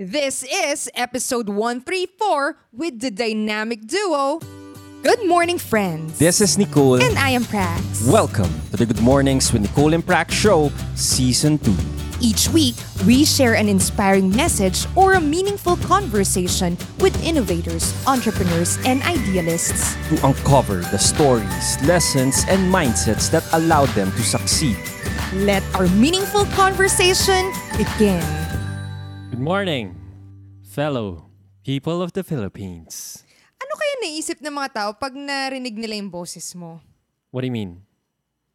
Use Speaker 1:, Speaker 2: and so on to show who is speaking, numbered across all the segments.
Speaker 1: This is episode 134 with the dynamic duo. Good morning, friends.
Speaker 2: This is Nicole.
Speaker 1: And I am Prax.
Speaker 2: Welcome to the Good Mornings with Nicole and Prax Show, Season 2.
Speaker 1: Each week, we share an inspiring message or a meaningful conversation with innovators, entrepreneurs, and idealists.
Speaker 2: To uncover the stories, lessons, and mindsets that allow them to succeed.
Speaker 1: Let our meaningful conversation begin.
Speaker 3: Good morning, fellow people of the Philippines.
Speaker 1: Ano kaya naisip ng mga tao pag narinig nila yung boses mo?
Speaker 3: What do you mean?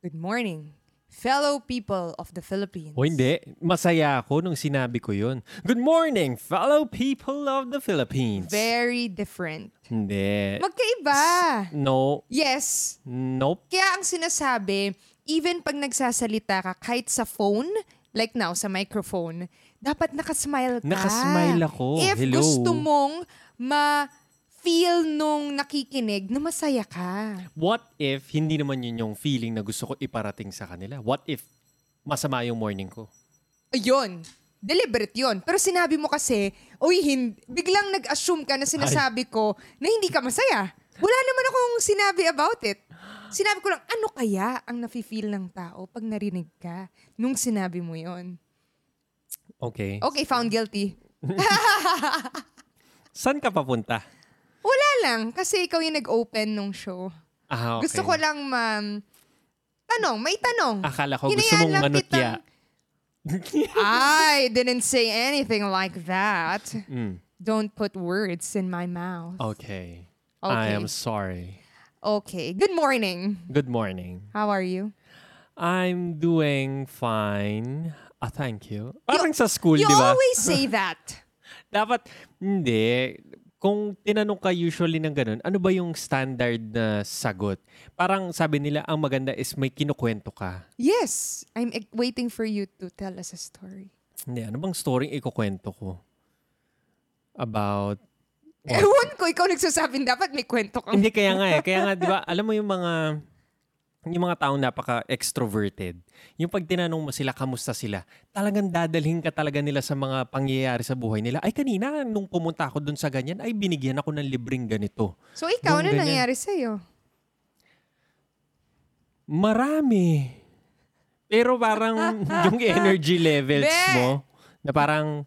Speaker 1: Good morning, fellow people of the Philippines.
Speaker 3: O hindi, masaya ako nung sinabi ko yun. Good morning, fellow people of the Philippines.
Speaker 1: Very different.
Speaker 3: hindi.
Speaker 1: Magkaiba.
Speaker 3: no,
Speaker 1: Yes.
Speaker 3: nope.
Speaker 1: Kaya ang sinasabi, even pag nagsasalita ka kahit sa phone, like now, sa microphone, dapat nakasmile ka.
Speaker 3: Nakasmile ako.
Speaker 1: If
Speaker 3: Hello.
Speaker 1: gusto mong ma-feel nung nakikinig na masaya ka.
Speaker 3: What if hindi naman yun yung feeling na gusto ko iparating sa kanila? What if masama yung morning ko?
Speaker 1: Ayun. Deliberate yun. Pero sinabi mo kasi, uy, hin- biglang nag-assume ka na sinasabi ko na hindi ka masaya. Wala naman akong sinabi about it. Sinabi ko lang, ano kaya ang nafe-feel ng tao pag narinig ka nung sinabi mo yon?
Speaker 3: Okay.
Speaker 1: Okay, found guilty.
Speaker 3: Saan ka papunta?
Speaker 1: Wala lang, kasi ikaw yung nag-open nung show.
Speaker 3: Ah, okay.
Speaker 1: Gusto ko lang ma... Tanong, may tanong.
Speaker 3: Akala ko gusto
Speaker 1: Hinayaan
Speaker 3: mong manutya.
Speaker 1: I didn't say anything like that.
Speaker 3: Mm,
Speaker 1: Don't put words in my mouth.
Speaker 3: okay.
Speaker 1: Okay.
Speaker 3: I am sorry.
Speaker 1: Okay. Good morning.
Speaker 3: Good morning.
Speaker 1: How are you?
Speaker 3: I'm doing fine. Ah, thank you. Parang sa school,
Speaker 1: You
Speaker 3: di ba?
Speaker 1: always say that.
Speaker 3: Dapat, hindi. Kung tinanong ka usually ng ganun, ano ba yung standard na sagot? Parang sabi nila, ang maganda is may kinukwento ka.
Speaker 1: Yes. I'm waiting for you to tell us a story.
Speaker 3: Hindi, ano bang story ikukwento ko? About... What?
Speaker 1: Ewan ko, ikaw nagsasabing dapat may kwento kang...
Speaker 3: Hindi, kaya nga eh. Kaya nga, di ba, alam mo yung mga... Yung mga taong napaka-extroverted, yung pag tinanong mo sila, kamusta sila, talagang dadalhin ka talaga nila sa mga pangyayari sa buhay nila. Ay, kanina, nung pumunta ako dun sa ganyan, ay, binigyan ako ng libreng ganito.
Speaker 1: So ikaw, ano
Speaker 3: ganyan.
Speaker 1: nangyari sa'yo?
Speaker 3: Marami. Pero parang yung energy levels
Speaker 1: Be!
Speaker 3: mo, na parang,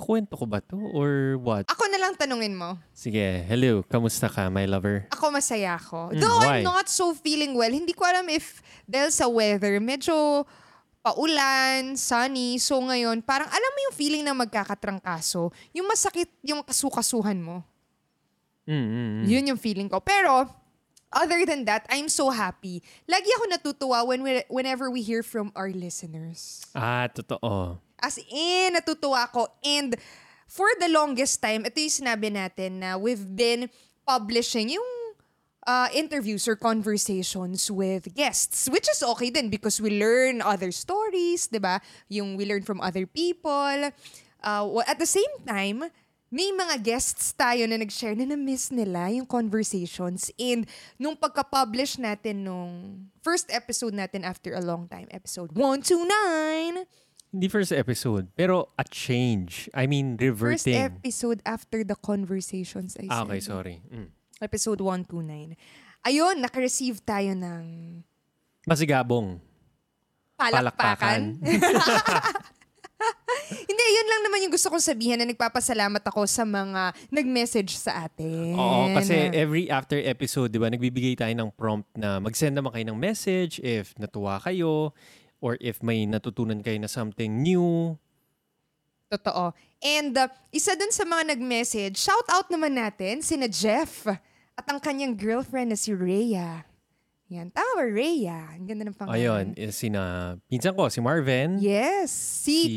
Speaker 3: kukwento ko ba to? Or what?
Speaker 1: Ako na lang tanungin mo.
Speaker 3: Sige, hello, kamusta ka, my lover?
Speaker 1: Ako masaya ako.
Speaker 3: Mm,
Speaker 1: Though I'm
Speaker 3: why?
Speaker 1: not so feeling well, hindi ko alam if dahil sa weather, medyo paulan, sunny. So ngayon, parang alam mo yung feeling na magkakatrangkaso, yung masakit yung kasukasuhan mo.
Speaker 3: Mm, mm, mm.
Speaker 1: Yun yung feeling ko. Pero, other than that, I'm so happy. Lagi ako natutuwa when we, whenever we hear from our listeners.
Speaker 3: Ah, totoo.
Speaker 1: As in, natutuwa ako. And for the longest time, ito yung sinabi natin na we've been publishing yung uh, interviews or conversations with guests, which is okay din because we learn other stories, di ba? Yung we learn from other people. Uh, at the same time, may mga guests tayo na nag-share na na-miss nila yung conversations. And nung pagka-publish natin nung first episode natin after a long time, episode 129,
Speaker 3: Hindi first episode, pero a change. I mean,
Speaker 1: First
Speaker 3: reverting.
Speaker 1: episode after the conversations I
Speaker 3: ah,
Speaker 1: said.
Speaker 3: okay, sorry. Mm.
Speaker 1: Episode 129. Ayun, naka-receive tayo ng
Speaker 3: Masigabong.
Speaker 1: palakpakan. Hindi, yun lang naman yung gusto kong sabihin na nagpapasalamat ako sa mga nag-message sa atin.
Speaker 3: Oo, kasi every after episode, di ba, nagbibigay tayo ng prompt na mag-send naman kayo ng message if natuwa kayo or if may natutunan kayo na something new.
Speaker 1: Totoo. And uh, isa dun sa mga nag-message, shout out naman natin sina Jeff at ang kanyang girlfriend na si Rhea. Yan, tama ba, Rhea? Ang ganda ng pangalan.
Speaker 3: Ayun, is sina, pinsan ko, si Marvin.
Speaker 1: Yes, si
Speaker 3: Si,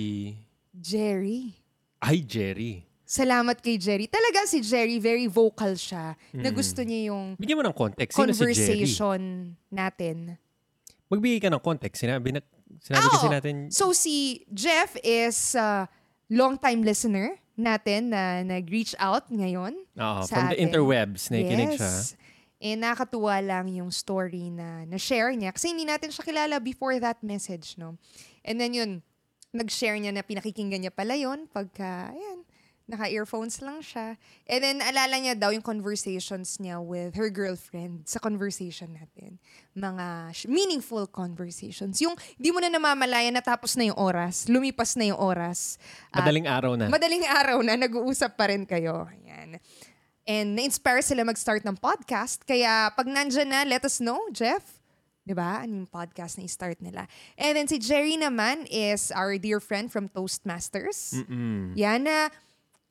Speaker 1: Jerry.
Speaker 3: ay, Jerry.
Speaker 1: Salamat kay Jerry. Talaga si Jerry, very vocal siya. Na gusto niya yung
Speaker 3: Bigyan mo ng context. Sino si Jerry?
Speaker 1: conversation natin.
Speaker 3: Magbigay ka ng context. Sinabi, na, sinabi
Speaker 1: Ah,
Speaker 3: kasi
Speaker 1: oo.
Speaker 3: natin,
Speaker 1: So si Jeff is a long-time listener natin na nag-reach out ngayon.
Speaker 3: Oo,
Speaker 1: sa
Speaker 3: from the
Speaker 1: atin.
Speaker 3: interwebs, nakikinig siya.
Speaker 1: And nakakatuwa lang yung story na na-share niya. Kasi hindi natin siya kilala before that message, no? And then yun, nag-share niya na pinakikinggan niya pala yun pagka, ayan, Naka-earphones lang siya. And then, alala niya daw yung conversations niya with her girlfriend sa conversation natin. Mga meaningful conversations. Yung di mo na namamalaya na tapos na yung oras, lumipas na yung oras. At
Speaker 3: Madaling araw na.
Speaker 1: Madaling araw na, nag-uusap pa rin kayo. Ayan. And na-inspire sila mag-start ng podcast. Kaya pag nandyan na, let us know, Jeff. 'Di ba? Ano yung podcast na i-start nila. And then si Jerry naman is our dear friend from Toastmasters.
Speaker 3: Mm-mm.
Speaker 1: Yan na,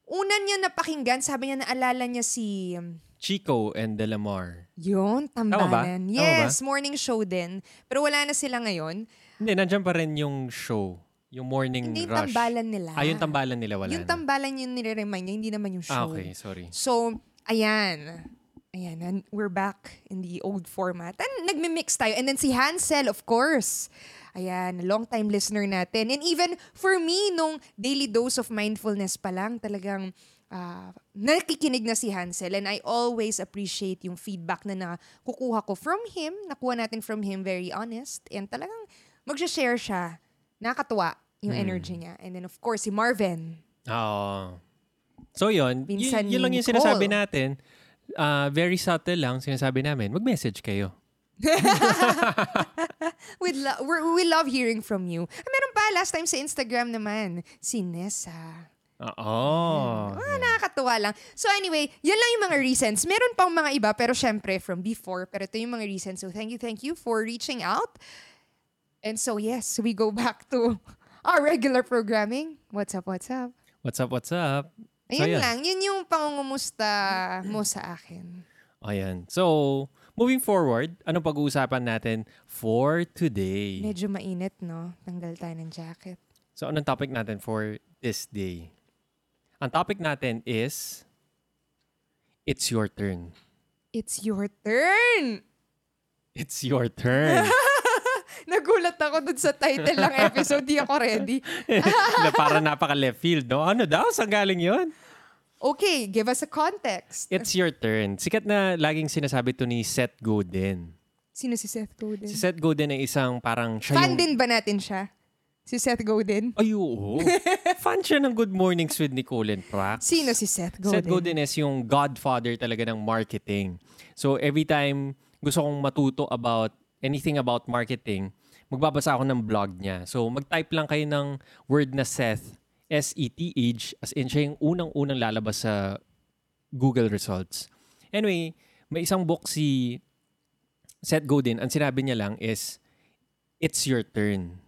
Speaker 1: una niya napakinggan, sabi niya naalala niya si, um,
Speaker 3: Chico and Delamar.
Speaker 1: yun,
Speaker 3: Tama ba?
Speaker 1: Tambalan.
Speaker 3: Tama
Speaker 1: Yes, morning show din. Pero wala na sila ngayon.
Speaker 3: Hindi, nandyan pa rin yung show. Yung morning
Speaker 1: Hindi
Speaker 3: rush.
Speaker 1: tambalan nila.
Speaker 3: Ah, yung tambalan nila wala
Speaker 1: Yung
Speaker 3: na.
Speaker 1: tambalan yung nire-remind niya, hindi naman yung show.
Speaker 3: ah, okay. Sorry.
Speaker 1: So, ayan. Ayan, and we're back in the old format. And nagmi-mix tayo. And then si Hansel, of course. Ayan, long-time listener natin. And even for me, nung daily dose of mindfulness pa lang, talagang ah, nakikinig na si Hansel. And I always appreciate yung feedback na nakukuha ko from him. Nakuha natin from him, very honest. And talagang mag-share siya. Nakakatuwa yung
Speaker 3: Hmm.
Speaker 1: energy niya. And then of course, si Marvin.
Speaker 3: Oo. So yun, y- yun lang yung
Speaker 1: Nicole.
Speaker 3: sinasabi natin. Ah, very subtle lang sinasabi namin. Mag-message kayo.
Speaker 1: We, lo- we're- we love hearing from you. Ah, meron pa, last time sa Instagram naman, si Nessa.
Speaker 3: Oo.
Speaker 1: Ah, nakakatuwa lang. So anyway, yan lang yung mga reasons. Meron pang mga iba, pero syempre from before. Pero ito yung mga reasons. So thank you, thank you for reaching out. And so yes, we go back to our regular programming. What's up, what's up?
Speaker 3: What's up, what's up? So,
Speaker 1: Ayun
Speaker 3: yan.
Speaker 1: lang, yun yung pangungumusta mo sa akin.
Speaker 3: Ayan. So, moving forward, anong pag-uusapan natin for today?
Speaker 1: Medyo mainit, no? Tanggal tayo ng jacket.
Speaker 3: So, anong topic natin for this day? Ang topic natin is, It's your turn.
Speaker 1: It's your turn!
Speaker 3: It's your turn.
Speaker 1: Nagulat ako dun sa title ng episode. Di ako ready.
Speaker 3: na para napaka left field, no? Ano daw? Saan galing yun?
Speaker 1: Okay, give us a context.
Speaker 3: It's your turn. Sikat na laging sinasabi to ni Seth Godin.
Speaker 1: Sino si Seth Godin?
Speaker 3: Si Seth Godin ay isang parang siya
Speaker 1: Fan
Speaker 3: yung...
Speaker 1: din ba natin siya? Si Seth Godin?
Speaker 3: Ay, oo. Fan siya ng Good Mornings with Nicole and Prax.
Speaker 1: Sino si Seth Godin?
Speaker 3: Seth Godin is yung godfather talaga ng marketing. So every time gusto kong matuto about anything about marketing, magbabasa ako ng blog niya. So mag-type lang kayo ng word na Seth, S-E-T-H, as in siya yung unang-unang lalabas sa Google results. Anyway, may isang book si Seth Godin, ang sinabi niya lang is, it's your turn.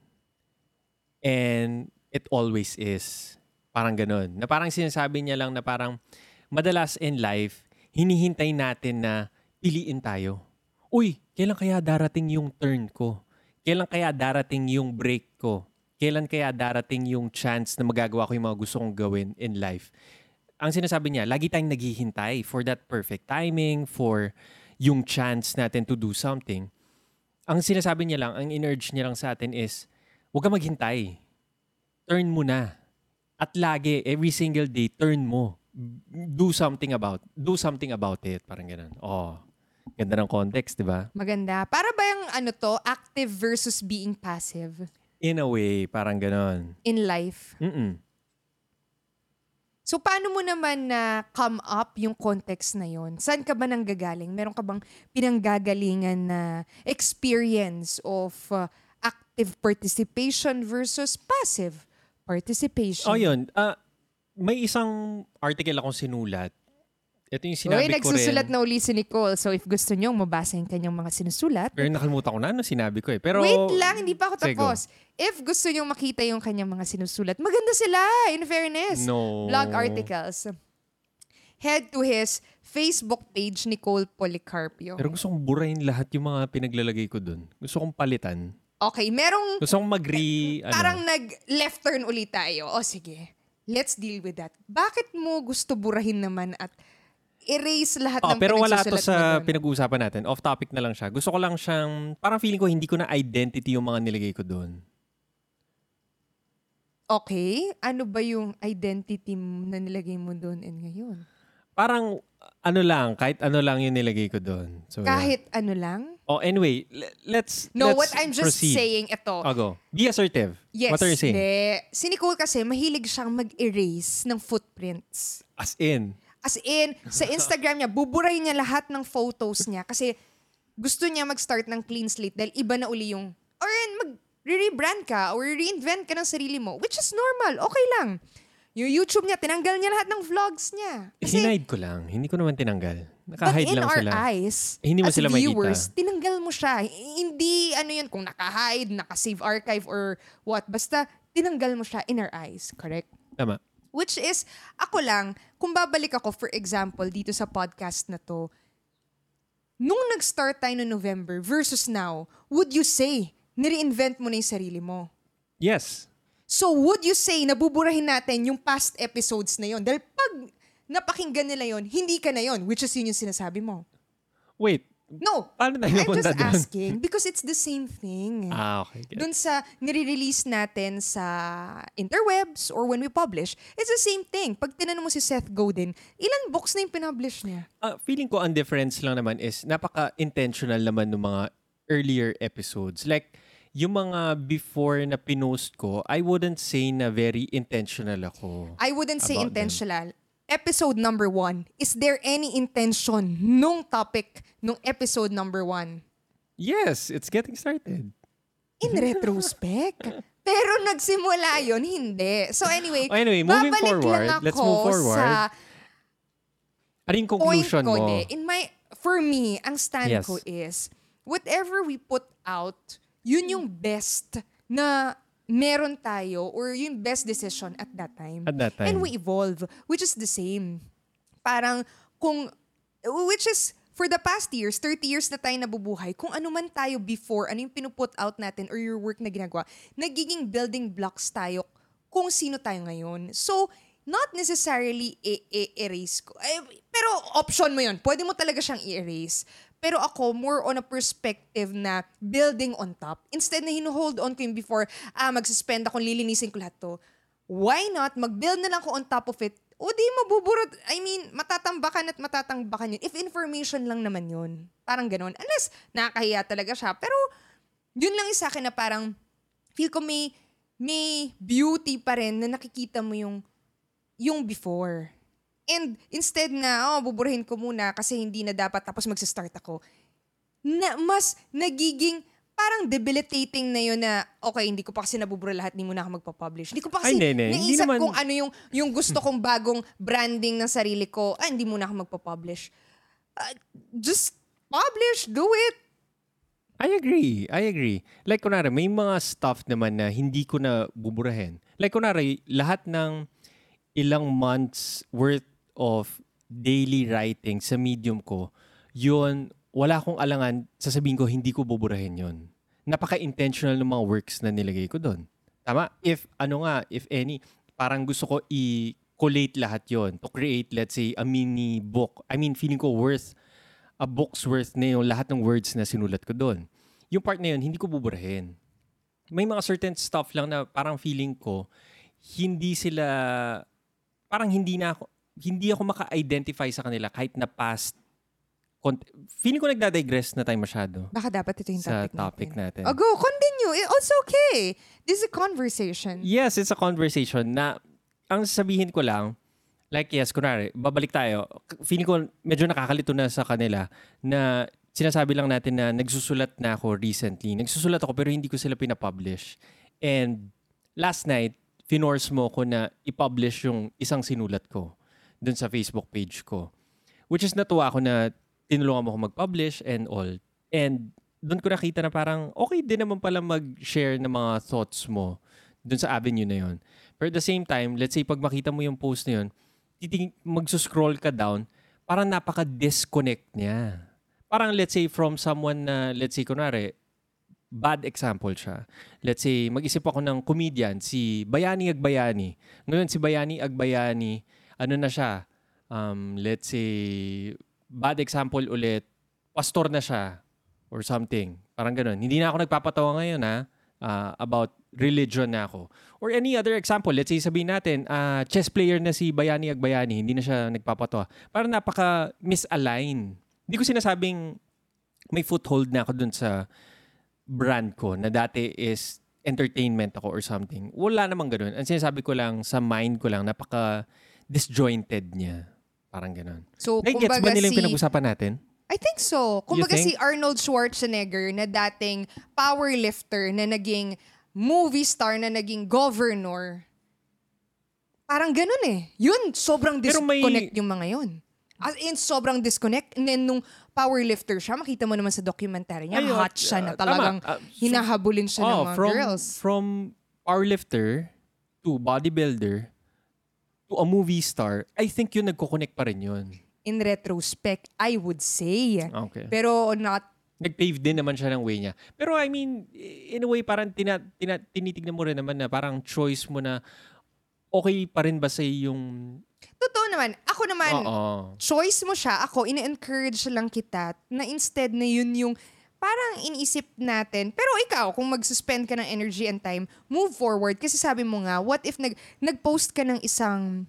Speaker 3: And it always is. Parang ganun. Na parang sinasabi niya lang na parang madalas in life, hinihintay natin na piliin tayo. Uy, kailan kaya darating yung turn ko? Kailan kaya darating yung break ko? Kailan kaya darating yung chance na magagawa ko yung mga gusto kong gawin in life? Ang sinasabi niya, lagi tayong naghihintay for that perfect timing, for yung chance natin to do something. Ang sinasabi niya lang, ang in-urge niya lang sa atin is, huwag ka maghintay. Turn mo na. At lagi, every single day, turn mo. Do something about, do something about it. Parang ganun. Oh, ganda ng context, di ba?
Speaker 1: Maganda. Para ba yung ano to, active versus being passive
Speaker 3: In a way, parang ganun.
Speaker 1: in life?
Speaker 3: Mm-mm.
Speaker 1: So, paano mo naman na come up yung context na yon? Saan ka ba nanggagaling? Meron ka bang pinanggagalingan na experience of uh, active participation versus passive participation?
Speaker 3: Oh, yun. Ah, may isang article akong sinulat. Ito yung sinabi
Speaker 1: Uy,
Speaker 3: ko
Speaker 1: nagsusulat
Speaker 3: rin.
Speaker 1: na uli si Nicole. So, if gusto nyo, mabasa yung kanyang mga sinusulat.
Speaker 3: Pero nakalimutan ko na ano sinabi ko eh. Pero,
Speaker 1: Wait lang, hindi pa ako
Speaker 3: Sige,
Speaker 1: tapos. If gusto nyo makita yung kanyang mga sinusulat, maganda sila, in fairness.
Speaker 3: No.
Speaker 1: Blog articles. Head to his Facebook page, Nicole Policarpio.
Speaker 3: Pero gusto kong burahin lahat yung mga pinaglalagay ko dun. Gusto kong palitan.
Speaker 1: Okay, merong
Speaker 3: Gusto kong mag-re... ano,
Speaker 1: parang nag-left turn ulit tayo. O sige, let's deal with that. Bakit mo gusto burahin naman at erase lahat
Speaker 3: Oh,
Speaker 1: ng
Speaker 3: pero wala to sa pinag-uusapan natin. Off topic na lang siya. Gusto ko lang siyang, parang feeling ko hindi ko na identity yung mga nilagay ko doon.
Speaker 1: Okay, ano ba yung identity na nilagay mo doon and ngayon?
Speaker 3: parang ano lang, kahit ano lang yung nilagay ko doon. So, yeah.
Speaker 1: Kahit ano lang?
Speaker 3: Oh, anyway, le- let's
Speaker 1: No,
Speaker 3: let's
Speaker 1: what I'm just
Speaker 3: proceed.
Speaker 1: saying, ito.
Speaker 3: Oh, go. Be assertive.
Speaker 1: Yes.
Speaker 3: What are you saying?
Speaker 1: de. Si Nicole kasi, mahilig siyang mag-erase ng footprints.
Speaker 3: As in,
Speaker 1: As in, sa Instagram niya, buburahin niya lahat ng photos niya kasi gusto niya mag-start ng clean slate dahil iba na uli yung, or mag rebrand ka or reinvent ka ng sarili mo, which is normal, okay lang. Yung YouTube niya, tinanggal niya lahat ng vlogs niya. Kasi,
Speaker 3: hinide ko lang. Hindi ko naman tinanggal.
Speaker 1: but
Speaker 3: Nakahide
Speaker 1: in
Speaker 3: lang
Speaker 1: our
Speaker 3: sila.
Speaker 1: eyes,
Speaker 3: Eh, hindi mo
Speaker 1: as
Speaker 3: sila
Speaker 1: viewers, tinanggal mo siya. Hindi, ano yun, kung naka-hide, naka-save archive or what. Basta, tinanggal mo siya in our eyes. Correct?
Speaker 3: Tama.
Speaker 1: Which is, ako lang, kung babalik ako, for example, dito sa podcast na to, nung nag-start tayo no November versus now, would you say, nire-invent mo na yung sarili mo?
Speaker 3: Yes.
Speaker 1: So would you say, nabuburahin natin yung past episodes na yon Dahil pag napakinggan nila yon hindi ka na yon which is yun yung sinasabi mo.
Speaker 3: Wait.
Speaker 1: No,
Speaker 3: Paano tayo
Speaker 1: I'm just
Speaker 3: doon?
Speaker 1: asking because it's the same thing.
Speaker 3: Ah, okay. It.
Speaker 1: Doon sa nire-release natin sa interwebs or when we publish, it's the same thing. Pag tinanong mo si Seth Godin, ilan books na yung pinublish niya?
Speaker 3: Ah, feeling ko ang difference lang naman is napaka-intentional naman ng mga earlier episodes. Like, yung mga before na pinost ko, I wouldn't say na very intentional ako.
Speaker 1: I wouldn't say
Speaker 3: About them.
Speaker 1: Episode number one, is there any intention nung topic nung episode number one?
Speaker 3: Yes, it's getting started.
Speaker 1: In retrospect. Pero nagsimula yon hindi. So anyway,
Speaker 3: Oh, anyway, moving forward, let's move forward.
Speaker 1: sa
Speaker 3: Ano yung
Speaker 1: point
Speaker 3: conclusion
Speaker 1: ko,
Speaker 3: mo?
Speaker 1: de, in my, for me, ang stand
Speaker 3: Yes.
Speaker 1: ko is, whatever we put out, yun yung best na meron tayo or yung best decision at that time.
Speaker 3: At that time.
Speaker 1: And we evolve, which is the same. Parang kung, which is, for the past years, 30 years na tayo nabubuhay, kung ano man tayo before, ano yung pinuput out natin or your work na ginagawa, nagiging building blocks tayo kung sino tayo ngayon. So, not necessarily i- i- erase ko. Eh, pero option mo yun. Pwede mo talaga siyang i-erase. Pero ako, more on a perspective na building on top. Instead na hinuhold on ko yung before, ah, magsuspend ako, lilinisin ko lahat to. Why not? Mag-build na lang ko on top of it. O di mabuburot. I mean, matatambakan at matatangbakan yun. If information lang naman yun. Parang ganun. Unless nakakahiya talaga siya. Pero yun lang yung sa akin na parang feel ko may may beauty pa rin na nakikita mo yung yung before. And instead na, oh, buburahin ko muna kasi hindi na dapat tapos magsa-start ako. Na, mas nagiging parang debilitating na yun na, okay, hindi ko pa kasi nabubura lahat, hindi muna ako magpa-publish. Hindi ko pa kasi
Speaker 3: Ay. Hindi
Speaker 1: naisip
Speaker 3: naman-
Speaker 1: kung ano yung, yung gusto kong bagong branding ng sarili ko. Ah, hindi muna ako magpa-publish. Ah, just publish, do it.
Speaker 3: I agree. I agree. Like, kunwari, may mga stuff naman na hindi ko na buburahin. Like, kunwari, lahat ng ilang months worth of daily writing sa medium ko, yun, wala akong alangan, sasabihin ko, hindi ko buburahin yun. Napaka-intentional ng mga works na nilagay ko doon. Tama? If, ano nga, if any, parang gusto ko i-collate lahat yon to create, let's say, a mini book. I mean, feeling ko worth a book's worth na yung lahat ng words na sinulat ko doon. Yung part na yun, hindi ko buburahin. May mga certain stuff lang na parang feeling ko, hindi sila, parang hindi na ako, hindi ako maka-identify sa kanila kahit na past cont- feeling ko nagdadigress na tayo masyado
Speaker 1: Baka dapat ito yung
Speaker 3: sa
Speaker 1: topic,
Speaker 3: topic
Speaker 1: natin.
Speaker 3: natin.
Speaker 1: Oh, go, continue. It- It's okay. This is a conversation.
Speaker 3: Yes, it's a conversation na ang sabihin ko lang, like yes, kunwari, babalik tayo. Feeling ko medyo nakakalito na sa kanila na sinasabi lang natin na nagsusulat na ako recently. Nagsusulat ako pero hindi ko sila pinapublish. And last night, finorce mo ko na i-publish yung isang sinulat ko dun sa Facebook page ko. Which is natuwa ako na tinulungan mo ako mag-publish and all. And doon ko nakita na parang okay din naman pala mag-share ng mga thoughts mo dun sa avenue na yon. Pero at the same time, let's say pag makita mo yung post na yun, titing, magsuscroll ka down, parang napaka-disconnect niya. Parang let's say from someone na, let's say kunwari, bad example siya. Let's say, mag-isip ako ng comedian, si Bayani Agbayani. Ngayon, si Bayani Agbayani, ano na siya, um, let's say, bad example ulit, pastor na siya or something. Parang ganun. Hindi na ako nagpapatawa ngayon ha, ah, about religion na ako. Or any other example, let's say sabihin natin, ah, chess player na si Bayani Agbayani, hindi na siya nagpapatawa. Parang napaka misalign. Hindi ko sinasabing may foothold na ako dun sa brand ko na dati is entertainment ako or something. Wala namang ganun. Ang sinasabi ko lang, sa mind ko lang, napaka disjointed niya. Parang ganun.
Speaker 1: So,
Speaker 3: Nagigets ba nila yung
Speaker 1: si...
Speaker 3: pinag-usapan natin?
Speaker 1: I think so. Kumbaga si Arnold Schwarzenegger na dating powerlifter na naging movie star na naging governor. Parang ganun eh. Yun, sobrang
Speaker 3: Pero may-
Speaker 1: disconnect yung mga yun. As in, sobrang disconnect. And then, nung powerlifter siya, makita mo naman sa documentary niya,
Speaker 3: Ayun,
Speaker 1: hot siya na
Speaker 3: uh,
Speaker 1: talagang.
Speaker 3: Uh, so-
Speaker 1: hinahabulin siya ng
Speaker 3: Oh,
Speaker 1: mga
Speaker 3: from,
Speaker 1: girls.
Speaker 3: From powerlifter to bodybuilder to a movie star, I think yun nagko-connect pa rin yun.
Speaker 1: In retrospect, I would say.
Speaker 3: Okay.
Speaker 1: Pero not
Speaker 3: Nag-pave din naman siya ng way niya. Pero I mean, in a way, parang tina, tina, tinitignan mo rin naman na parang choice mo na okay pa rin ba sa yung...
Speaker 1: Totoo naman. Ako naman,
Speaker 3: Oo.
Speaker 1: choice mo siya. Ako, ina-encourage lang kita na instead na yun yung parang iniisip natin. Pero ikaw, kung mag-suspend ka ng energy and time, move forward. Kasi sabi mo nga, what if nag, nag-post ka ng isang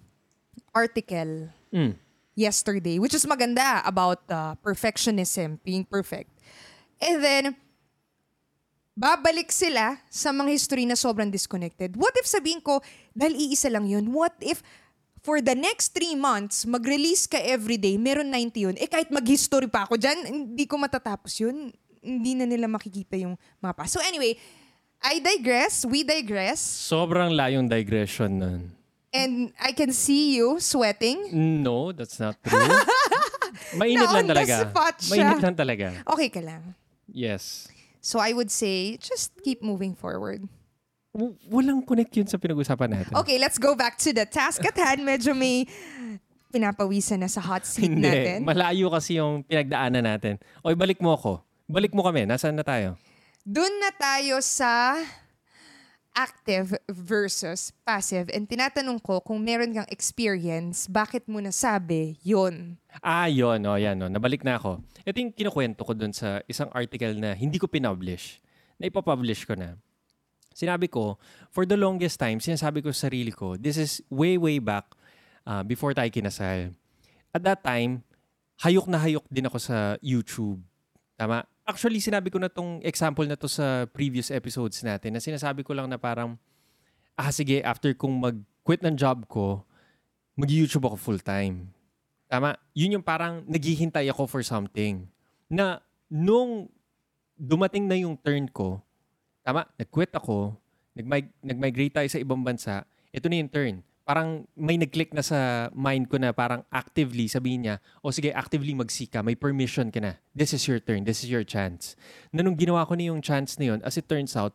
Speaker 1: article
Speaker 3: Mm.
Speaker 1: yesterday, which is maganda about uh, perfectionism, being perfect. And then, babalik sila sa mga history na sobrang disconnected. What if sabihin ko, dahil iisa lang yun, what if for the next three months, mag-release ka everyday, meron 90 yun, eh kahit mag-history pa ako dyan, hindi ko matatapos yun. Hindi na nila makikita yung mga pa. So anyway, I digress, we digress,
Speaker 3: Sobrang layong digression nun.
Speaker 1: and I can see you sweating.
Speaker 3: No, that's not true. Mainit lang talaga. Mainit lang talaga.
Speaker 1: Okay ka lang.
Speaker 3: Yes.
Speaker 1: So I would say, just keep moving forward.
Speaker 3: W- walang connect yun sa pinag-usapan natin.
Speaker 1: Okay, let's go back to the task at hand. Medyo may pinapawisan na sa hot seat
Speaker 3: Hindi.
Speaker 1: natin.
Speaker 3: Malayo kasi yung pinagdaanan natin. O, balik mo ako. Balik mo kami. Nasaan na tayo?
Speaker 1: Doon na tayo sa active versus passive. And tinatanong ko kung meron kang experience, bakit mo nasabi yun?
Speaker 3: Ah, yun. O, yan. O. Nabalik na ako. Ito yung kinukwento ko dun sa isang article na hindi ko pinublish. Na ipapublish ko na. Sinabi ko, for the longest time, sinasabi ko sa sarili ko, this is way, way back uh, before tayo kinasal. At that time, hayok na hayok din ako sa YouTube. Tama? Actually, sinabi ko na tong example na to sa previous episodes natin na sinasabi ko lang na parang, ah sige, after kong mag-quit ng job ko, mag-YouTube ako full-time. Tama? Yun yung parang naghihintay ako for something. Na nung dumating na yung turn ko, tama, nag-quit ako, nag-mig- nag-migrate tayo sa ibang bansa, ito na yung turn. Parang may nag-click na sa mind ko na parang actively, sabihin niya, o sige, actively magsika, may permission ka na. This is your turn, this is your chance. Na nung ginawa ko na yung chance na yun, as it turns out,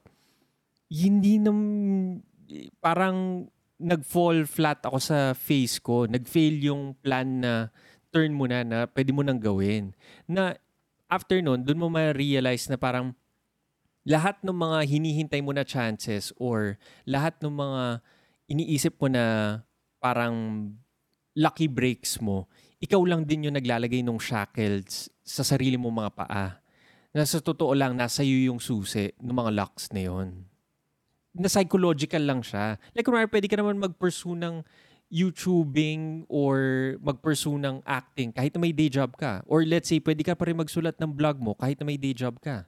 Speaker 3: hindi nam, parang nag-fall flat ako sa face ko. Nag-fail yung plan na turn mo na na pwede mo nang gawin. Na after nun, dun mo ma-realize na parang lahat ng mga hinihintay mo na chances or lahat ng mga iniisip mo na parang lucky breaks mo, ikaw lang din yung naglalagay ng shackles sa sarili mo mga paa. Na sa totoo lang, nasa iyo yung susi ng mga locks na yon. Na psychological lang siya. Like, kunwari, pwede ka naman mag-pursue ng YouTubing or mag-pursue ng acting kahit na may day job ka. Or let's say, pwede ka pa rin magsulat ng blog mo kahit na may day job ka.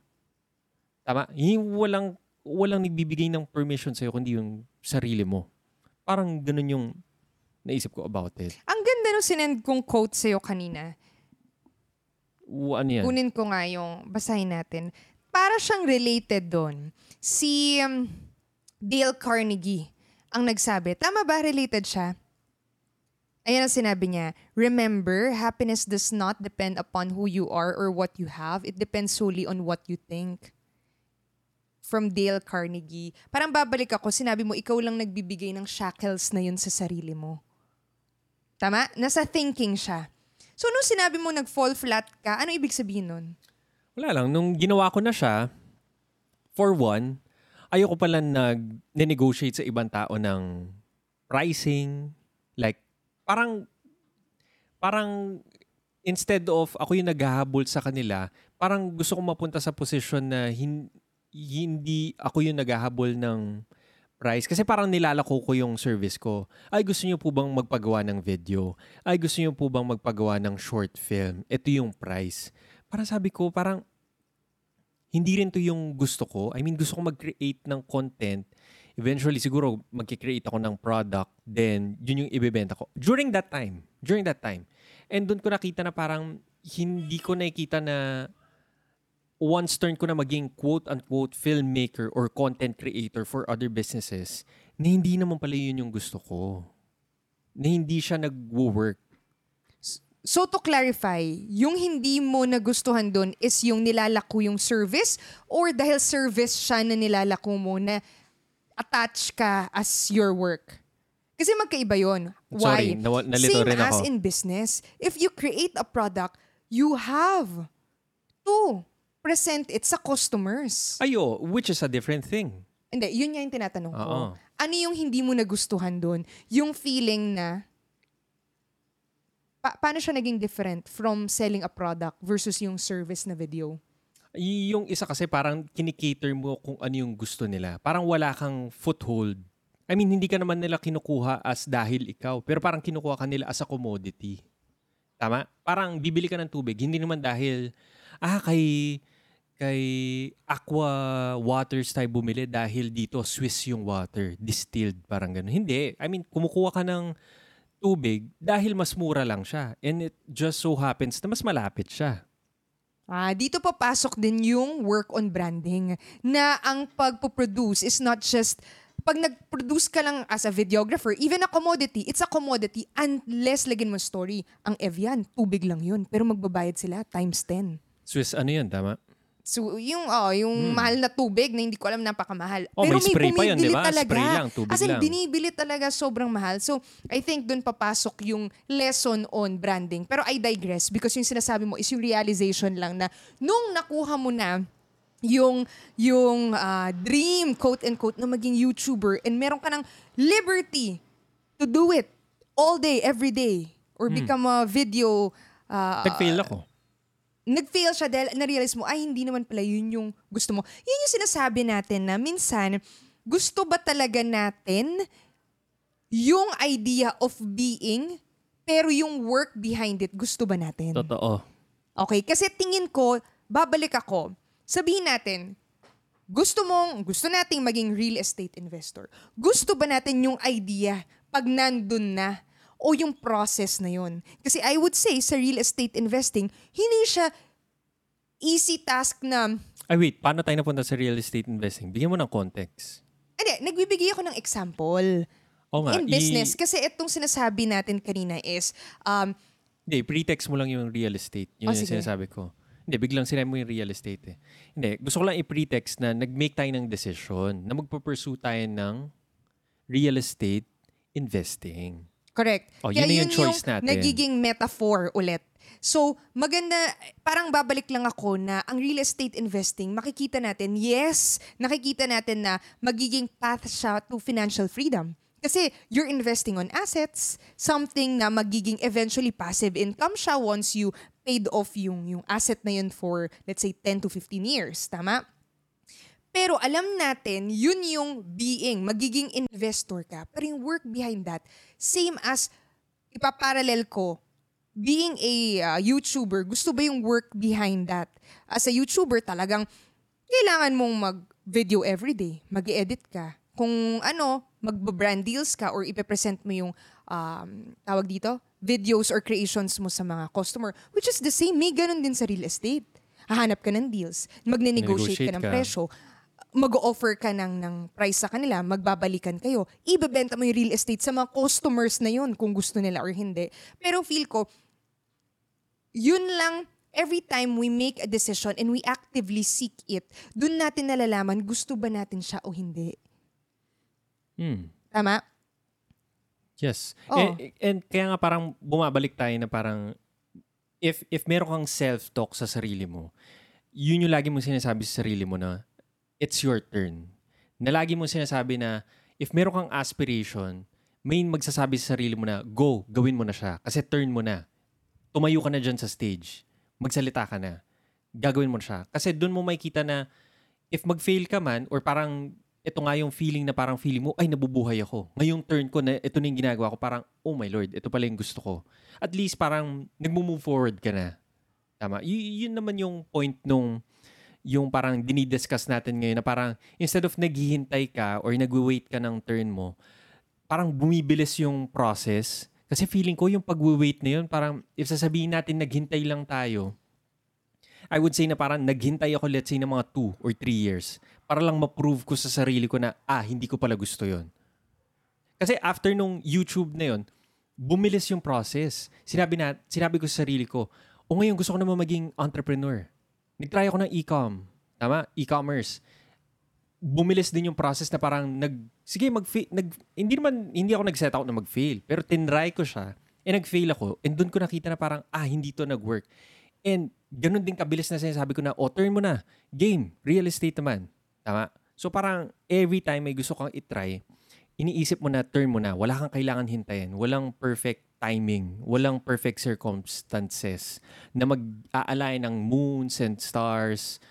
Speaker 3: Tama? Yung walang, walang nagbibigay ng permission sa'yo kundi yung sarili mo. Parang ganun yung naisip ko about it.
Speaker 1: Ang ganda nung sinend kong quote sa'yo kanina.
Speaker 3: U- ano yan?
Speaker 1: Kunin ko nga yung, basahin natin. Para siyang related doon. Si um, Dale Carnegie ang nagsabi. Tama ba? Related siya? Ayan ang sinabi niya. Remember, happiness does not depend upon who you are or what you have. It depends solely on what you think. From Dale Carnegie. Parang babalik ako, sinabi mo, ikaw lang nagbibigay ng shackles na yun sa sarili mo. Tama? Nasa thinking siya. So, nung sinabi mo nag-fall flat ka, ano ibig sabihin nun?
Speaker 3: Wala lang. Nung ginawa ko na siya, for one, ayoko pala nag-negotiate sa ibang tao ng pricing. Like, parang, parang instead of ako yung naghahabol sa kanila, parang gusto kong mapunta sa posisyon na hin, hindi ako yung naghahabol ng price. Kasi parang nilalako ko yung service ko. Ay, gusto niyo po bang magpagawa ng video? Ay, gusto niyo po bang magpagawa ng short film? Ito yung price. Parang sabi ko, parang hindi rin to yung gusto ko. I mean, gusto ko mag-create ng content. Eventually, siguro, mag-create ako ng product. Then, yun yung ibebenta ko. During that time. During that time. And doon ko nakita na parang hindi ko nakikita na once turn ko na maging quote-unquote filmmaker or content creator for other businesses, na hindi naman pala yun yung gusto ko. Na hindi siya nag-work.
Speaker 1: So to clarify, yung hindi mo nagustuhan doon is yung nilalako yung service or dahil service siya na nilalako mo na attach ka as your work? Kasi magkaiba yon.
Speaker 3: Sorry,
Speaker 1: Why?
Speaker 3: nawa- nalito
Speaker 1: Same
Speaker 3: rin
Speaker 1: as
Speaker 3: ako.
Speaker 1: in business. If you create a product, you have to present it sa customers.
Speaker 3: Ayo, which is a different thing.
Speaker 1: Hindi, yun nga yung tinatanong ko.
Speaker 3: Oo.
Speaker 1: Ano yung hindi mo nagustuhan doon? Yung feeling na, pa- paano siya naging different from selling a product versus yung service na video?
Speaker 3: Yung isa kasi parang kinikater mo kung ano yung gusto nila. Parang wala kang foothold. I mean, hindi ka naman nila kinukuha as dahil ikaw. Pero parang kinukuha ka nila as a commodity. Tama? Parang bibili ka ng tubig. Hindi naman dahil, ah, kay, kay Aqua Waters tayo bumili dahil dito Swiss yung water. Distilled, parang gano'n. Hindi. I mean, kumukuha ka ng tubig dahil mas mura lang siya. And it just so happens na mas malapit siya.
Speaker 1: Ah, dito papasok din yung work on branding na ang pagpo-produce is not just pag nag-produce ka lang as a videographer, even a commodity, it's a commodity unless lagyan mo story. Ang Evian, tubig lang yun. Pero magbabayad sila times 10.
Speaker 3: Swiss, ano yun, tama?
Speaker 1: So, yung, oh, yung mahal na tubig na hindi ko alam napakamahal.
Speaker 3: Hmm. Oh,
Speaker 1: Pero
Speaker 3: may spray pa yun,
Speaker 1: bumibili
Speaker 3: di ba?
Speaker 1: Talaga.
Speaker 3: Spray lang, tubig
Speaker 1: As in,
Speaker 3: lang.
Speaker 1: binibili talaga sobrang mahal. So, I think doon papasok yung lesson on branding. Pero I digress because yung sinasabi mo is yung realization lang na nung nakuha mo na yung yung ah, dream quote and quote na maging YouTuber and meron ka ng liberty to do it all day every day or become a video ah,
Speaker 3: Nag-fail ako.
Speaker 1: Nag-fail siya dahil na-realize mo, ay, hindi naman pala yun yung gusto mo. Yun yung sinasabi natin na minsan, gusto ba talaga natin yung idea of being, pero yung work behind it, gusto ba natin?
Speaker 3: Totoo.
Speaker 1: Okay, kasi tingin ko, babalik ako, sabihin natin, gusto mong, gusto nating maging real estate investor. Gusto ba natin yung idea pag nandun na o yung process na yun? Kasi I would say sa real estate investing, hindi siya easy task na,
Speaker 3: Ay wait, paano tayo napunta sa real estate investing? Bigyan mo ng context.
Speaker 1: hindi, nagbibigay ako ng example.
Speaker 3: Oo nga.
Speaker 1: In
Speaker 3: i-
Speaker 1: business, kasi itong sinasabi natin kanina is, um,
Speaker 3: Hindi, pretext mo lang yung real estate. Yun
Speaker 1: Oh,
Speaker 3: yung
Speaker 1: sige.
Speaker 3: sinasabi ko. Hindi, biglang sinabi mo yung real estate eh. Hindi, gusto ko lang i-pretext na nag-make tayo ng decision na magpo-pursue tayo ng real estate investing.
Speaker 1: Correct.
Speaker 3: Oh, yun na yung
Speaker 1: yun
Speaker 3: choice natin.
Speaker 1: nagiging metaphor ulit. So, maganda, parang babalik lang ako na ang real estate investing, makikita natin, yes, nakikita natin na magiging path siya to financial freedom. Kasi you're investing on assets, something na magiging eventually passive income siya once you paid off yung, yung asset na yun for, let's say, 10 to 15 years. Tama? Pero alam natin, yun yung being, magiging investor ka. Pero yung work behind that, same as, ipaparallel ko, being a uh, YouTuber, gusto ba yung work behind that? As a YouTuber, talagang kailangan mong mag-video everyday, mag-edit ka. Kung ano, mag-brand deals ka or ipepresent mo yung, um, tawag dito, videos or creations mo sa mga customer, which is the same, may ganun din sa real estate. Hahanap ka ng deals, magne-negotiate ka ng
Speaker 3: ka.
Speaker 1: presyo, mag-offer ka ng, ng price sa kanila, magbabalikan kayo. Ibebenta mo yung real estate sa mga customers na yun kung gusto nila or hindi. Pero feel ko, yun lang, every time we make a decision and we actively seek it, dun natin nalalaman gusto ba natin siya o hindi.
Speaker 3: Hmm.
Speaker 1: Tama?
Speaker 3: Yes.
Speaker 1: Oo.
Speaker 3: And, and kaya nga parang bumabalik tayo na parang if if meron kang self-talk sa sarili mo, yun yung lagi mo sinasabi sa sarili mo na it's your turn. Na lagi mo sinasabi na if meron kang aspiration, may magsasabi sa sarili mo na go, gawin mo na siya kasi turn mo na. Tumayo ka na dyan sa stage. Magsalita ka na. Gagawin mo na siya. Kasi doon mo makikita na if mag-fail ka man, or parang ito nga yung feeling na parang feeling mo, ay, nabubuhay ako. Ngayong turn ko na ito na yung ginagawa ko, parang, oh my Lord, ito pala yung gusto ko. At least parang nagmo-move forward ka na. Tama. Y- yun naman yung point nung yung parang dinidiscuss natin ngayon na parang instead of naghihintay ka or nagwe-wait ka ng turn mo, parang bumibilis yung process. Kasi feeling ko yung pag-wait na yun, parang if sasabihin natin naghintay lang tayo, I would say na parang naghintay ako let's say ng mga 2 or 3 years para lang ma-prove ko sa sarili ko na, ah, hindi ko pala gusto yon Kasi after nung YouTube na yon bumilis yung process. Sinabi, na, sinabi ko sa sarili ko, o ngayon gusto ko naman maging entrepreneur. Nag-try ako ng e-com. Tama? E-commerce. Bumilis din yung process na parang nag, sige, mag, nag, hindi naman, hindi ako nag-set out na mag-fail. Pero tinry ko siya, and nag-fail ako, and doon ko nakita na parang, ah, hindi to nag-work. And ganun din kabilis na sinasabi ko na, oh, turn mo na. Game. Real estate naman. Tama? So parang every time may gusto kang itry, iniisip mo na, turn mo na. Wala kang kailangan hintayin. Walang perfect timing. Walang perfect circumstances na mag-aalay ng moons and stars.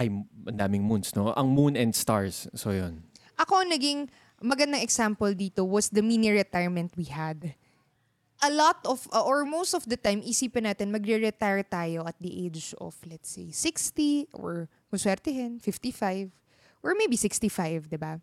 Speaker 3: Ay, ang daming moons, no? Ang moon and stars. So, yun.
Speaker 1: Ako, naging magandang example dito was the mini retirement we had. A lot of, uh, or most of the time, isipin natin, magre-retire tayo at the age of, let's say, 60 or kung swertihin, 55 or maybe 65, di ba?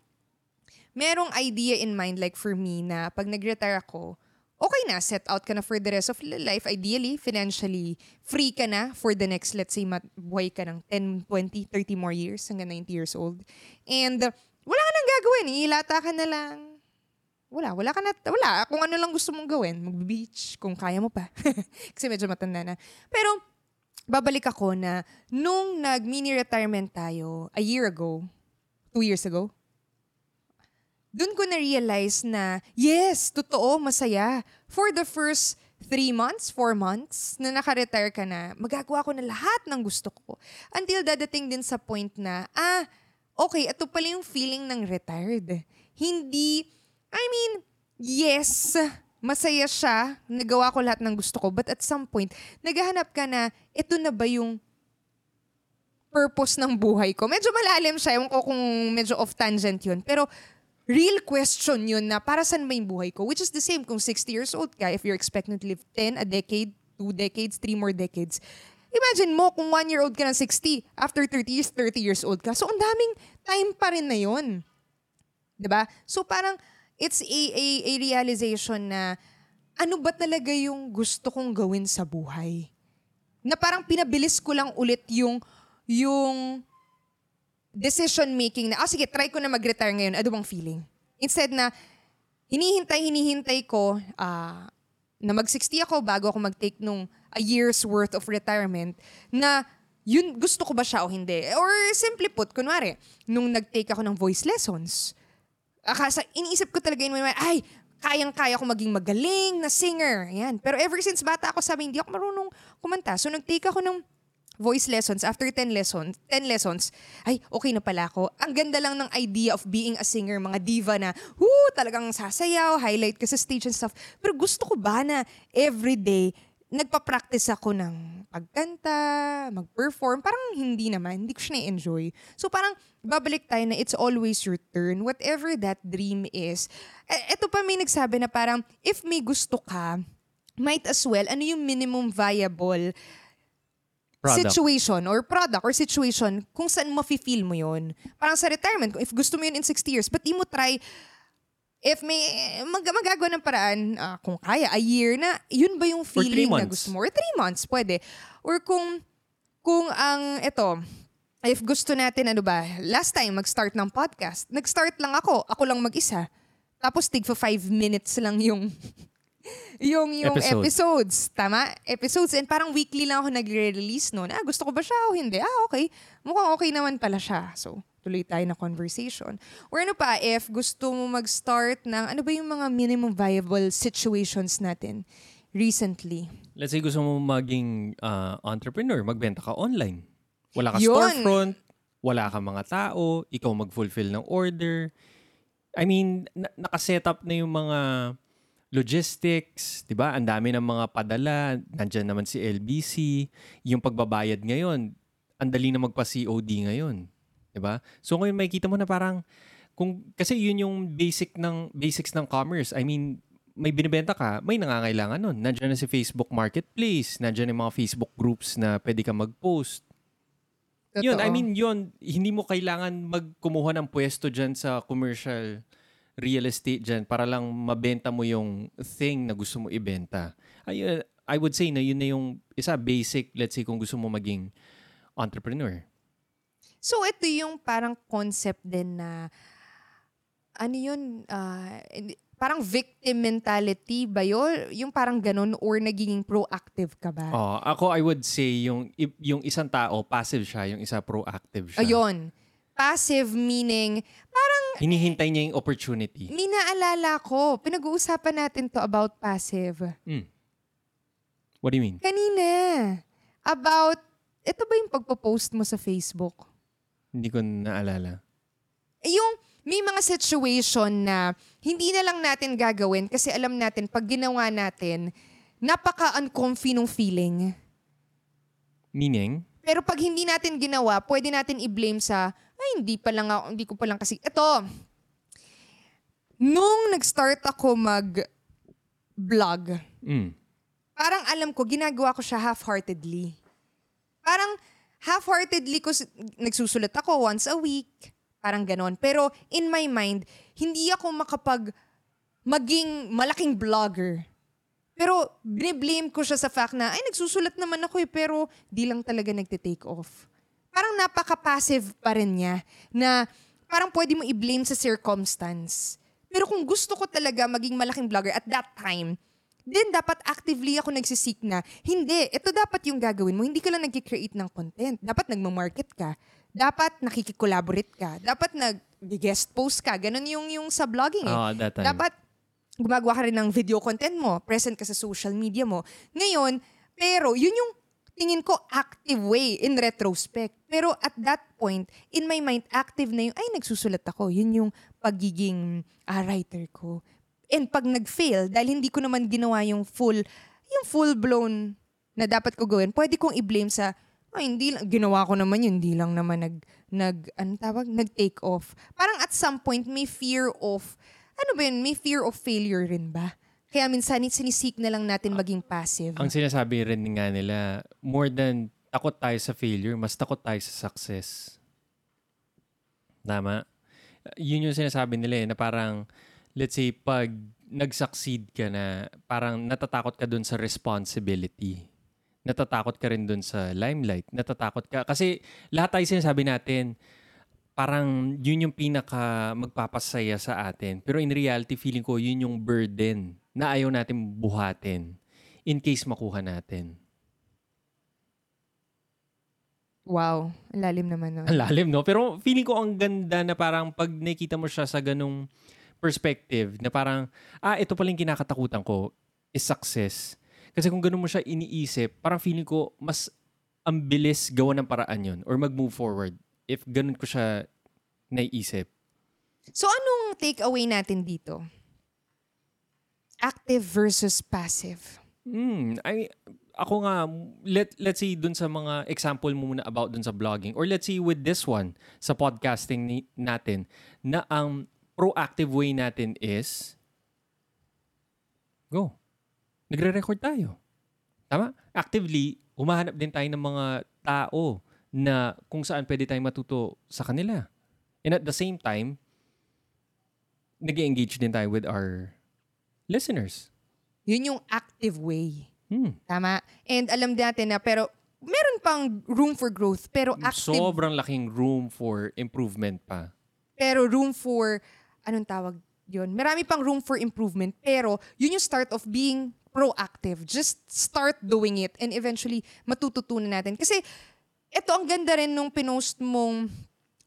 Speaker 1: Merong idea in mind like for me na pag nag-retire ako, okay na, set out ka na for the rest of life. Ideally, financially, free ka na for the next, let's say, buhay ka ng 10, 20, 30 more years hanggang 90 years old. And wala ka nang gagawin. Ilata ka na lang. Wala, wala ka na, wala. Kung ano lang gusto mong gawin, mag-beach, kung kaya mo pa. Kasi medyo matanda na. Pero, babalik ako na nung nag-mini retirement tayo a year ago, two years ago, doon ko na-realize na, yes, totoo, masaya. For the first three months, four months, na naka-retire ka na, magagawa ko na lahat ng gusto ko. Until dadating din sa point na, ah, okay, ito pala yung feeling ng retired. Hindi, I mean, yes, masaya siya, nagawa ko lahat ng gusto ko, but at some point, naghahanap ka na, ito na ba yung purpose ng buhay ko? Medyo malalim siya, yung ko kung medyo off tangent yun. Pero, real question yun na para saan ba yung buhay ko? Which is the same kung 60 years old ka, if you're expecting to live 10, a decade, 2 decades, 3 more decades. Imagine mo kung 1 year old ka ng 60, after 30 years, 30 years old ka. So, ang daming time pa rin na yun. ba? Diba? So, parang, it's a, a, a realization na ano ba talaga yung gusto kong gawin sa buhay? Na parang pinabilis ko lang ulit yung, yung decision making na, ah sige, try ko na mag-retire ngayon, ano bang feeling? Instead na, hinihintay, hinihintay ko uh, na mag-60 ako bago ako mag-take nung a year's worth of retirement na yun, gusto ko ba siya o hindi? Or simply put, kunwari, nung nag-take ako ng voice lessons, akasa, iniisip ko talaga mind, ay, kayang-kaya ko maging magaling na singer. Yan. Pero ever since bata ako, sabi, hindi ako marunong kumanta. So, nag-take ako ng voice lessons, after 10 lessons, 10 lessons, ay, okay na pala ako. Ang ganda lang ng idea of being a singer, mga diva na, whoo, talagang sasayaw, highlight ka sa stage and stuff. Pero gusto ko ba na everyday, nagpa-practice ako ng pagkanta, mag-perform, parang hindi naman, hindi ko siya na-enjoy. So parang babalik tayo na it's always your turn, whatever that dream is. E, pa may nagsabi na parang, if may gusto ka, might as well, ano yung minimum viable product. situation or product or situation kung saan mo feel mo yon Parang sa retirement, if gusto mo yun in 60 years, but di mo try if may mag magagawa ng paraan, uh, kung kaya, a year na, yun ba yung feeling na gusto mo? Or three months, pwede. Or kung, kung ang, ito, if gusto natin, ano ba, last time, mag-start ng podcast, nag-start lang ako, ako lang mag-isa. Tapos, tig for five minutes lang yung yung yung Episode. episodes. Tama? Episodes. And parang weekly lang ako nagre-release noon. Ah, gusto ko ba siya o hindi? Ah, okay. Mukhang okay naman pala siya. So, tuloy tayo na conversation. Or ano pa, if gusto mo mag-start ng, ano ba yung mga minimum viable situations natin recently?
Speaker 3: Let's say gusto mo maging uh, entrepreneur, magbenta ka online. Wala ka Yun. storefront, wala ka mga tao, ikaw mag-fulfill ng order. I mean, na- nakaset up na yung mga logistics, 'di ba? Ang dami ng mga padala, nandiyan naman si LBC, yung pagbabayad ngayon, ang dali na magpa-COD ngayon. 'Di ba? So ngayon makikita mo na parang kung kasi yun yung basic ng basics ng commerce. I mean, may binibenta ka, may nangangailangan nun. Nandiyan na si Facebook Marketplace, nandiyan yung mga Facebook groups na pwede ka mag-post. Yun, I mean, yun, hindi mo kailangan magkumuha ng pwesto dyan sa commercial real estate dyan para lang mabenta mo yung thing na gusto mo ibenta. Ay, uh, I would say na yun na yung isa basic, let's say, kung gusto mo maging entrepreneur.
Speaker 1: So ito yung parang concept din na ano yun, hindi- parang victim mentality ba yun? Yung parang ganun or nagiging proactive ka ba?
Speaker 3: Oh, ako I would say yung i- yung isang tao passive siya, yung isa proactive siya.
Speaker 1: Ayun. Passive meaning, parang
Speaker 3: Hinihintay niya yung opportunity.
Speaker 1: may naalala ko, pinag-uusapan natin to about passive.
Speaker 3: Mm. What do you mean?
Speaker 1: Kanina, about, ito ba yung pagpo-post mo sa Facebook?
Speaker 3: Hindi ko naalala.
Speaker 1: yung may mga situation na hindi na lang natin gagawin kasi alam natin pag ginawa natin, napaka-uncomfy nung feeling.
Speaker 3: Meaning?
Speaker 1: Pero pag hindi natin ginawa, pwede natin i-blame sa, ay, hindi pa lang ako, hindi ko pa lang kasi, ito, nung nag-start ako mag-vlog,
Speaker 3: Mm.
Speaker 1: parang alam ko, ginagawa ko siya half-heartedly. Parang half-heartedly ko, nagsusulat ako once a week, parang ganon. Pero in my mind, hindi ako makapag maging malaking vlogger. Pero biniblame ko siya sa fact na, ay, nagsusulat naman ako eh, pero di lang talaga nagte-take off. Parang napaka-passive pa rin niya na parang pwede mo i-blame sa circumstance. Pero kung gusto ko talaga maging malaking vlogger at that time, then dapat actively ako nagsisik na, hindi, ito dapat yung gagawin mo. Hindi ka lang nag-create ng content. Dapat nagmamarket ka. Dapat nakikikollaborate ka. Dapat nag-guest post ka. Ganon yung, yung sa vlogging eh.
Speaker 3: Oh, that time.
Speaker 1: Dapat gumagawa ka rin ng video content mo, present ka sa social media mo. Ngayon, pero yun yung tingin ko active way in retrospect. Pero at that point, in my mind, active na yung, ay, nagsusulat ako. Yun yung pagiging ah, writer ko. And pag nag-fail, dahil hindi ko naman ginawa yung full, yung full-blown na dapat ko gawin, pwede kong i-blame sa, ay, hindi lang, ginawa ko naman yun, hindi lang naman nag, nag, ano tawag, nag-take off. Parang at some point, may fear of, ano ba yun, may fear of failure rin ba? Kaya minsan, sinisik na lang natin maging passive.
Speaker 3: Ang sinasabi rin nga nila, more than takot tayo sa failure, mas takot tayo sa success. Tama? Yun yung sinasabi nila eh, na parang, let's say, pag nag-succeed ka na, parang natatakot ka dun sa responsibility. Natatakot ka rin dun sa limelight. Natatakot ka. Kasi lahat tayo sinasabi natin, parang yun yung pinaka magpapasaya sa atin. Pero in reality, feeling ko yun yung burden na ayaw natin buhatin in case makuha natin.
Speaker 1: Wow, ang lalim naman nun.
Speaker 3: Ang lalim, no? Pero feeling ko ang ganda na parang pag nakita mo siya sa ganung perspective na parang, ah, ito pala yung kinakatakutan ko is success. Kasi kung ganun mo siya iniisip, parang feeling ko mas ang bilis gawa ng paraan yun or mag-move forward if ganun ko siya naiisip.
Speaker 1: So anong takeaway natin dito? Active versus passive.
Speaker 3: Hmm, ay ako nga let let's say dun sa mga example mo muna about dun sa blogging or let's say with this one sa podcasting ni, natin na ang proactive way natin is go. Nagre-record tayo. Tama? Actively humahanap din tayo ng mga tao na kung saan pwede tayong matuto sa kanila. And at the same time, nag engage din tayo with our listeners.
Speaker 1: Yun yung active way.
Speaker 3: Hmm.
Speaker 1: Tama? And alam natin na pero meron pang room for growth pero active
Speaker 3: Sobrang laking room for improvement pa.
Speaker 1: pero room for anong tawag yun? Marami pang room for improvement pero yun yung start of being proactive. Just start doing it and eventually matututunan natin. Kasi ito ang ganda rin nung pinost mong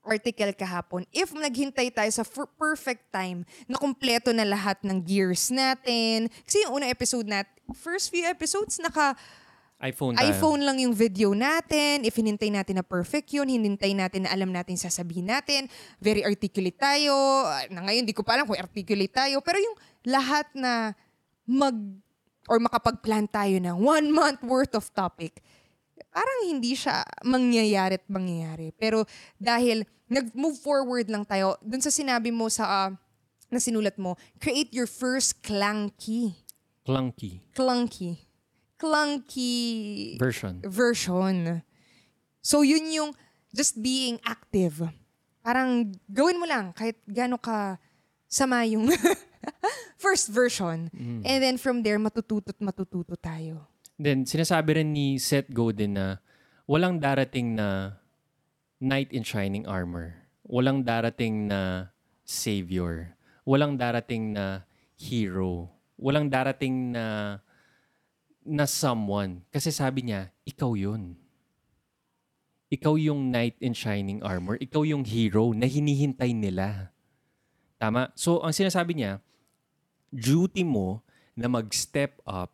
Speaker 1: article kahapon. If naghintay tayo sa for perfect time na kumpleto na lahat ng gears natin. Kasi yung unang episode nat, first few episodes, naka
Speaker 3: iPhone tayo.
Speaker 1: iPhone lang yung video natin. If hinintay natin na perfect yun, hinintay natin na alam natin sasabihin natin. Very articulate tayo. Na ngayon, di ko pa alam kung articulate tayo. Pero yung lahat na mag or makapag-plan tayo ng one month worth of topic, parang hindi siya mangyayari at mangyayari. Pero dahil nag-move forward lang tayo, dun sa sinabi mo sa, ah, na sinulat mo, create your first clunky.
Speaker 3: Clunky
Speaker 1: Clunky. Clunky
Speaker 3: version.
Speaker 1: version. So yun yung just being active. Parang gawin mo lang kahit gaano ka sama yung first version. And then from there, matututo at matututo tayo.
Speaker 3: Then, sinasabi rin ni Seth Godin na walang darating na knight in shining armor. Walang darating na savior. Walang darating na hero. Walang darating na na someone. Kasi sabi niya, ikaw yun. Ikaw yung knight in shining armor. Ikaw yung hero na hinihintay nila. Tama? So, ang sinasabi niya, duty mo na mag-step up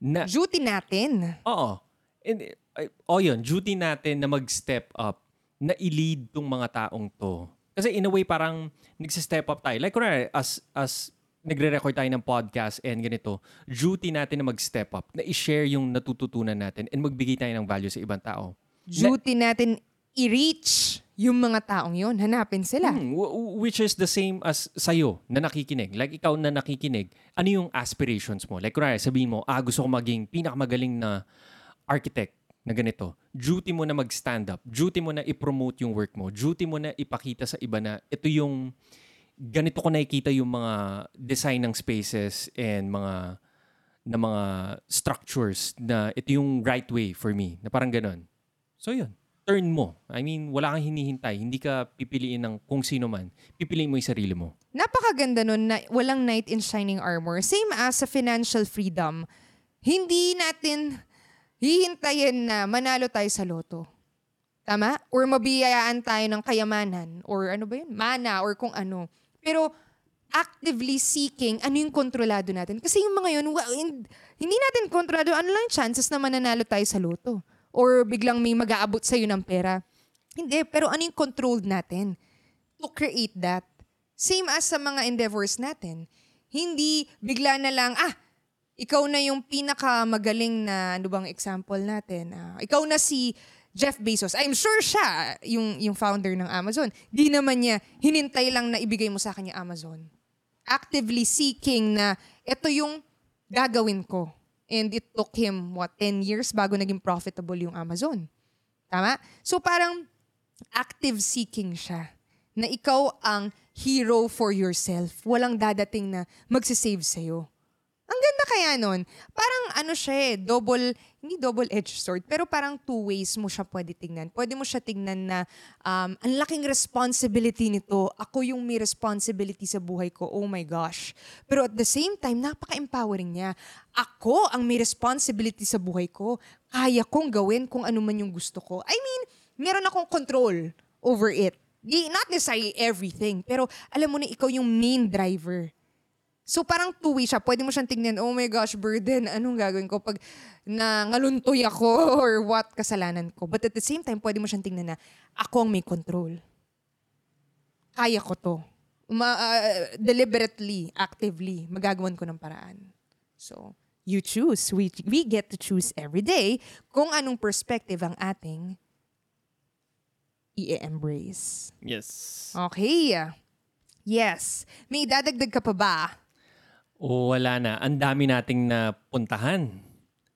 Speaker 3: na
Speaker 1: Duty natin.
Speaker 3: Oo. And, o yun, duty natin na mag-step up, na i-lead tong mga taong to. Kasi in a way, parang nagsi-step up tayo. Like, kunwari, as, as nagre-record tayo ng podcast and ganito, duty natin na mag-step up, na i-share yung natututunan natin and magbigay tayo ng value sa ibang tao.
Speaker 1: Duty natin i-reach yung mga taong yon Hanapin sila.
Speaker 3: Hmm, which is the same as sa'yo na nakikinig. Like ikaw na nakikinig, ano yung aspirations mo? Like kunwari, sabihin mo, ah, gusto ko maging pinakamagaling na architect na ganito. Duty mo na mag-stand up. Duty mo na i-promote yung work mo. Duty mo na ipakita sa iba na ito yung ganito ko nakikita yung mga design ng spaces and mga na mga structures na ito yung right way for me. Na parang ganon. So yun, turn mo. I mean, wala kang hinihintay. Hindi ka pipiliin ng kung sino man. Pipiliin mo yung sarili mo.
Speaker 1: Napakaganda nun na walang knight in shining armor. Same as sa financial freedom. Hindi natin hihintayin na manalo tayo sa loto. Tama? Or mabiyayaan tayo ng kayamanan. Or ano ba yun? Mana or kung ano. Pero actively seeking ano yung kontrolado natin. Kasi yung mga yun, hindi natin kontrolado. Ano lang chances na mananalo tayo sa loto? Or biglang may mag-aabot sa'yo ng pera? Hindi. Pero ano yung controlled natin? To create that. Same as sa mga endeavors natin. Hindi bigla na lang, ah, ikaw na yung pinakamagaling na, ano bang example natin? Ah, ikaw na si Jeff Bezos. I'm sure siya, yung, yung founder ng Amazon. Di naman niya, hinintay lang na ibigay mo sa kanya Amazon. Actively seeking na, ito yung gagawin ko. And it took him, what, 10 years bago naging profitable yung Amazon. Tama? So parang active seeking siya. Na ikaw ang hero for yourself. Walang dadating na magsisave sa'yo. Kaya nun. Parang ano siya eh, double, hindi double-edged sword, pero parang two ways mo siya pwede tingnan. Pwede mo siya tingnan na um, ang laking responsibility nito. Ako yung may responsibility sa buhay ko. Oh my gosh. Pero at the same time, napaka-empowering niya. Ako ang may responsibility sa buhay ko. Kaya kong gawin kung ano man yung gusto ko. I mean, meron akong control over it. Not necessarily everything, pero alam mo na ikaw yung main driver. So parang two-way siya. Pwede mo siyang tingnan, oh my gosh, burden, anong gagawin ko pag nangaluntoy ako or what kasalanan ko. But at the same time, pwede mo siyang tingnan na ako ang may control. Kaya ko to. Ma- uh, deliberately, actively, magagawan ko ng paraan. So, you choose. We, we get to choose every day kung anong perspective ang ating i-embrace.
Speaker 3: Yes.
Speaker 1: Okay. Yes. May dadagdag ka pa ba?
Speaker 3: O wala na. Ang dami nating napuntahan.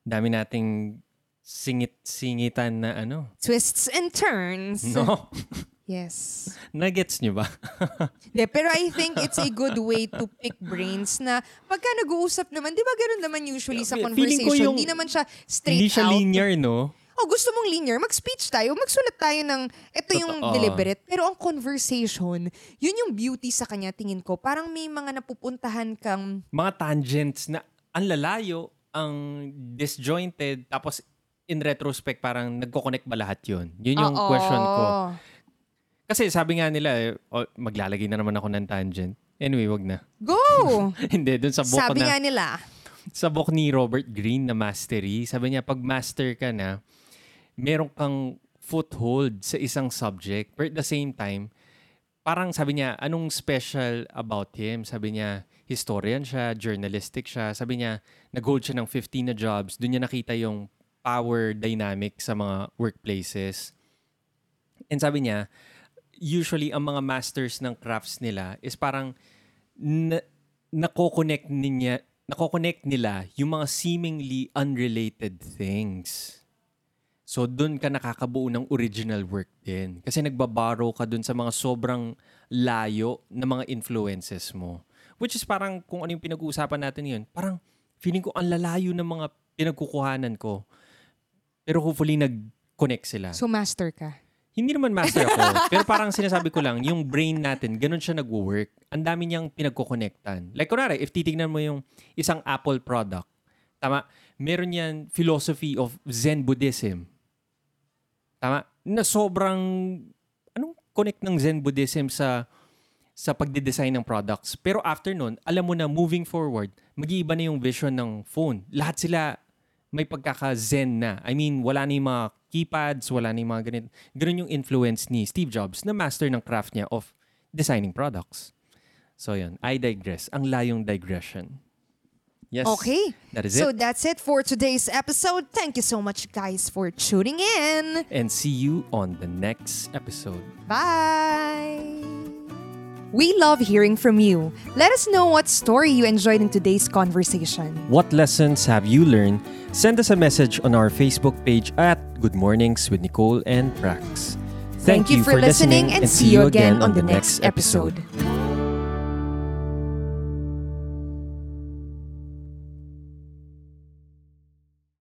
Speaker 3: Dami nating singit-singitan na ano.
Speaker 1: Twists and turns.
Speaker 3: No?
Speaker 1: Yes.
Speaker 3: Nuggets nyo ba?
Speaker 1: De, pero I think it's a good way to pick brains na pagka nag-uusap naman, di ba ganun naman usually sa conversation? Hindi naman siya straight
Speaker 3: Hindi siya
Speaker 1: out.
Speaker 3: linear, no?
Speaker 1: Oh, gusto mong linear, mag-speech tayo, magsulat tayo ng, ito yung
Speaker 3: Totoo.
Speaker 1: deliberate. Pero ang conversation, yun yung beauty sa kanya, tingin ko. Parang may mga napupuntahan kang
Speaker 3: Mga tangents na ang lalayo, ang disjointed, tapos in retrospect, parang nagko-connect ba lahat yun? Yun yung
Speaker 1: Oo.
Speaker 3: question ko. Kasi sabi nga nila, eh, oh, maglalagay na naman ako ng tangent. Anyway, wag na.
Speaker 1: Go!
Speaker 3: Hindi, dun sa book
Speaker 1: Sabi
Speaker 3: na,
Speaker 1: nga nila.
Speaker 3: sa book ni Robert Greene na Mastery, sabi niya, pag master ka na, meron kang foothold sa isang subject. But at the same time, parang sabi niya, anong special about him? Sabi niya, historian siya, journalistic siya. Sabi niya, nag-hold siya ng 15 na jobs. Doon niya nakita yung power dynamic sa mga workplaces. And sabi niya, usually ang mga masters ng crafts nila is parang na, nako-connect niya nako-connect nila yung mga seemingly unrelated things. So, doon ka nakakabuo ng original work din. Kasi nagbaborrow ka doon sa mga sobrang layo na mga influences mo. Which is parang kung ano yung pinag-uusapan natin yun, parang feeling ko ang lalayo ng mga pinagkukuhanan ko. Pero hopefully nag-connect sila.
Speaker 1: So, master ka.
Speaker 3: Hindi naman master ako. pero parang sinasabi ko lang, yung brain natin, ganun siya nag-work. Ang dami niyang pinagkukonektan. Like, kunwari, if titignan mo yung isang Apple product, tama, meron yan philosophy of Zen Buddhism. Tama? Na sobrang, anong connect ng Zen Buddhism sa sa pagde-design ng products. Pero after nun, alam mo na moving forward, mag-iiba na yung vision ng phone. Lahat sila may pagkaka-zen na. I mean, wala na yung mga keypads, wala na yung mga ganito. Ganun yung influence ni Steve Jobs na master ng craft niya of designing products. So yun, I digress. Ang layong digression. Yes.
Speaker 1: Okay.
Speaker 3: That is
Speaker 1: so
Speaker 3: it.
Speaker 1: So that's it for today's episode. Thank you so much, guys, for tuning in.
Speaker 3: And see you on the next episode.
Speaker 1: Bye. We love hearing from you. Let us know what story you enjoyed in today's conversation.
Speaker 3: What lessons have you learned? Send us a message on our Facebook page at Good Mornings with Nicole and Prax.
Speaker 1: Thank you for listening and see you again on the next episode.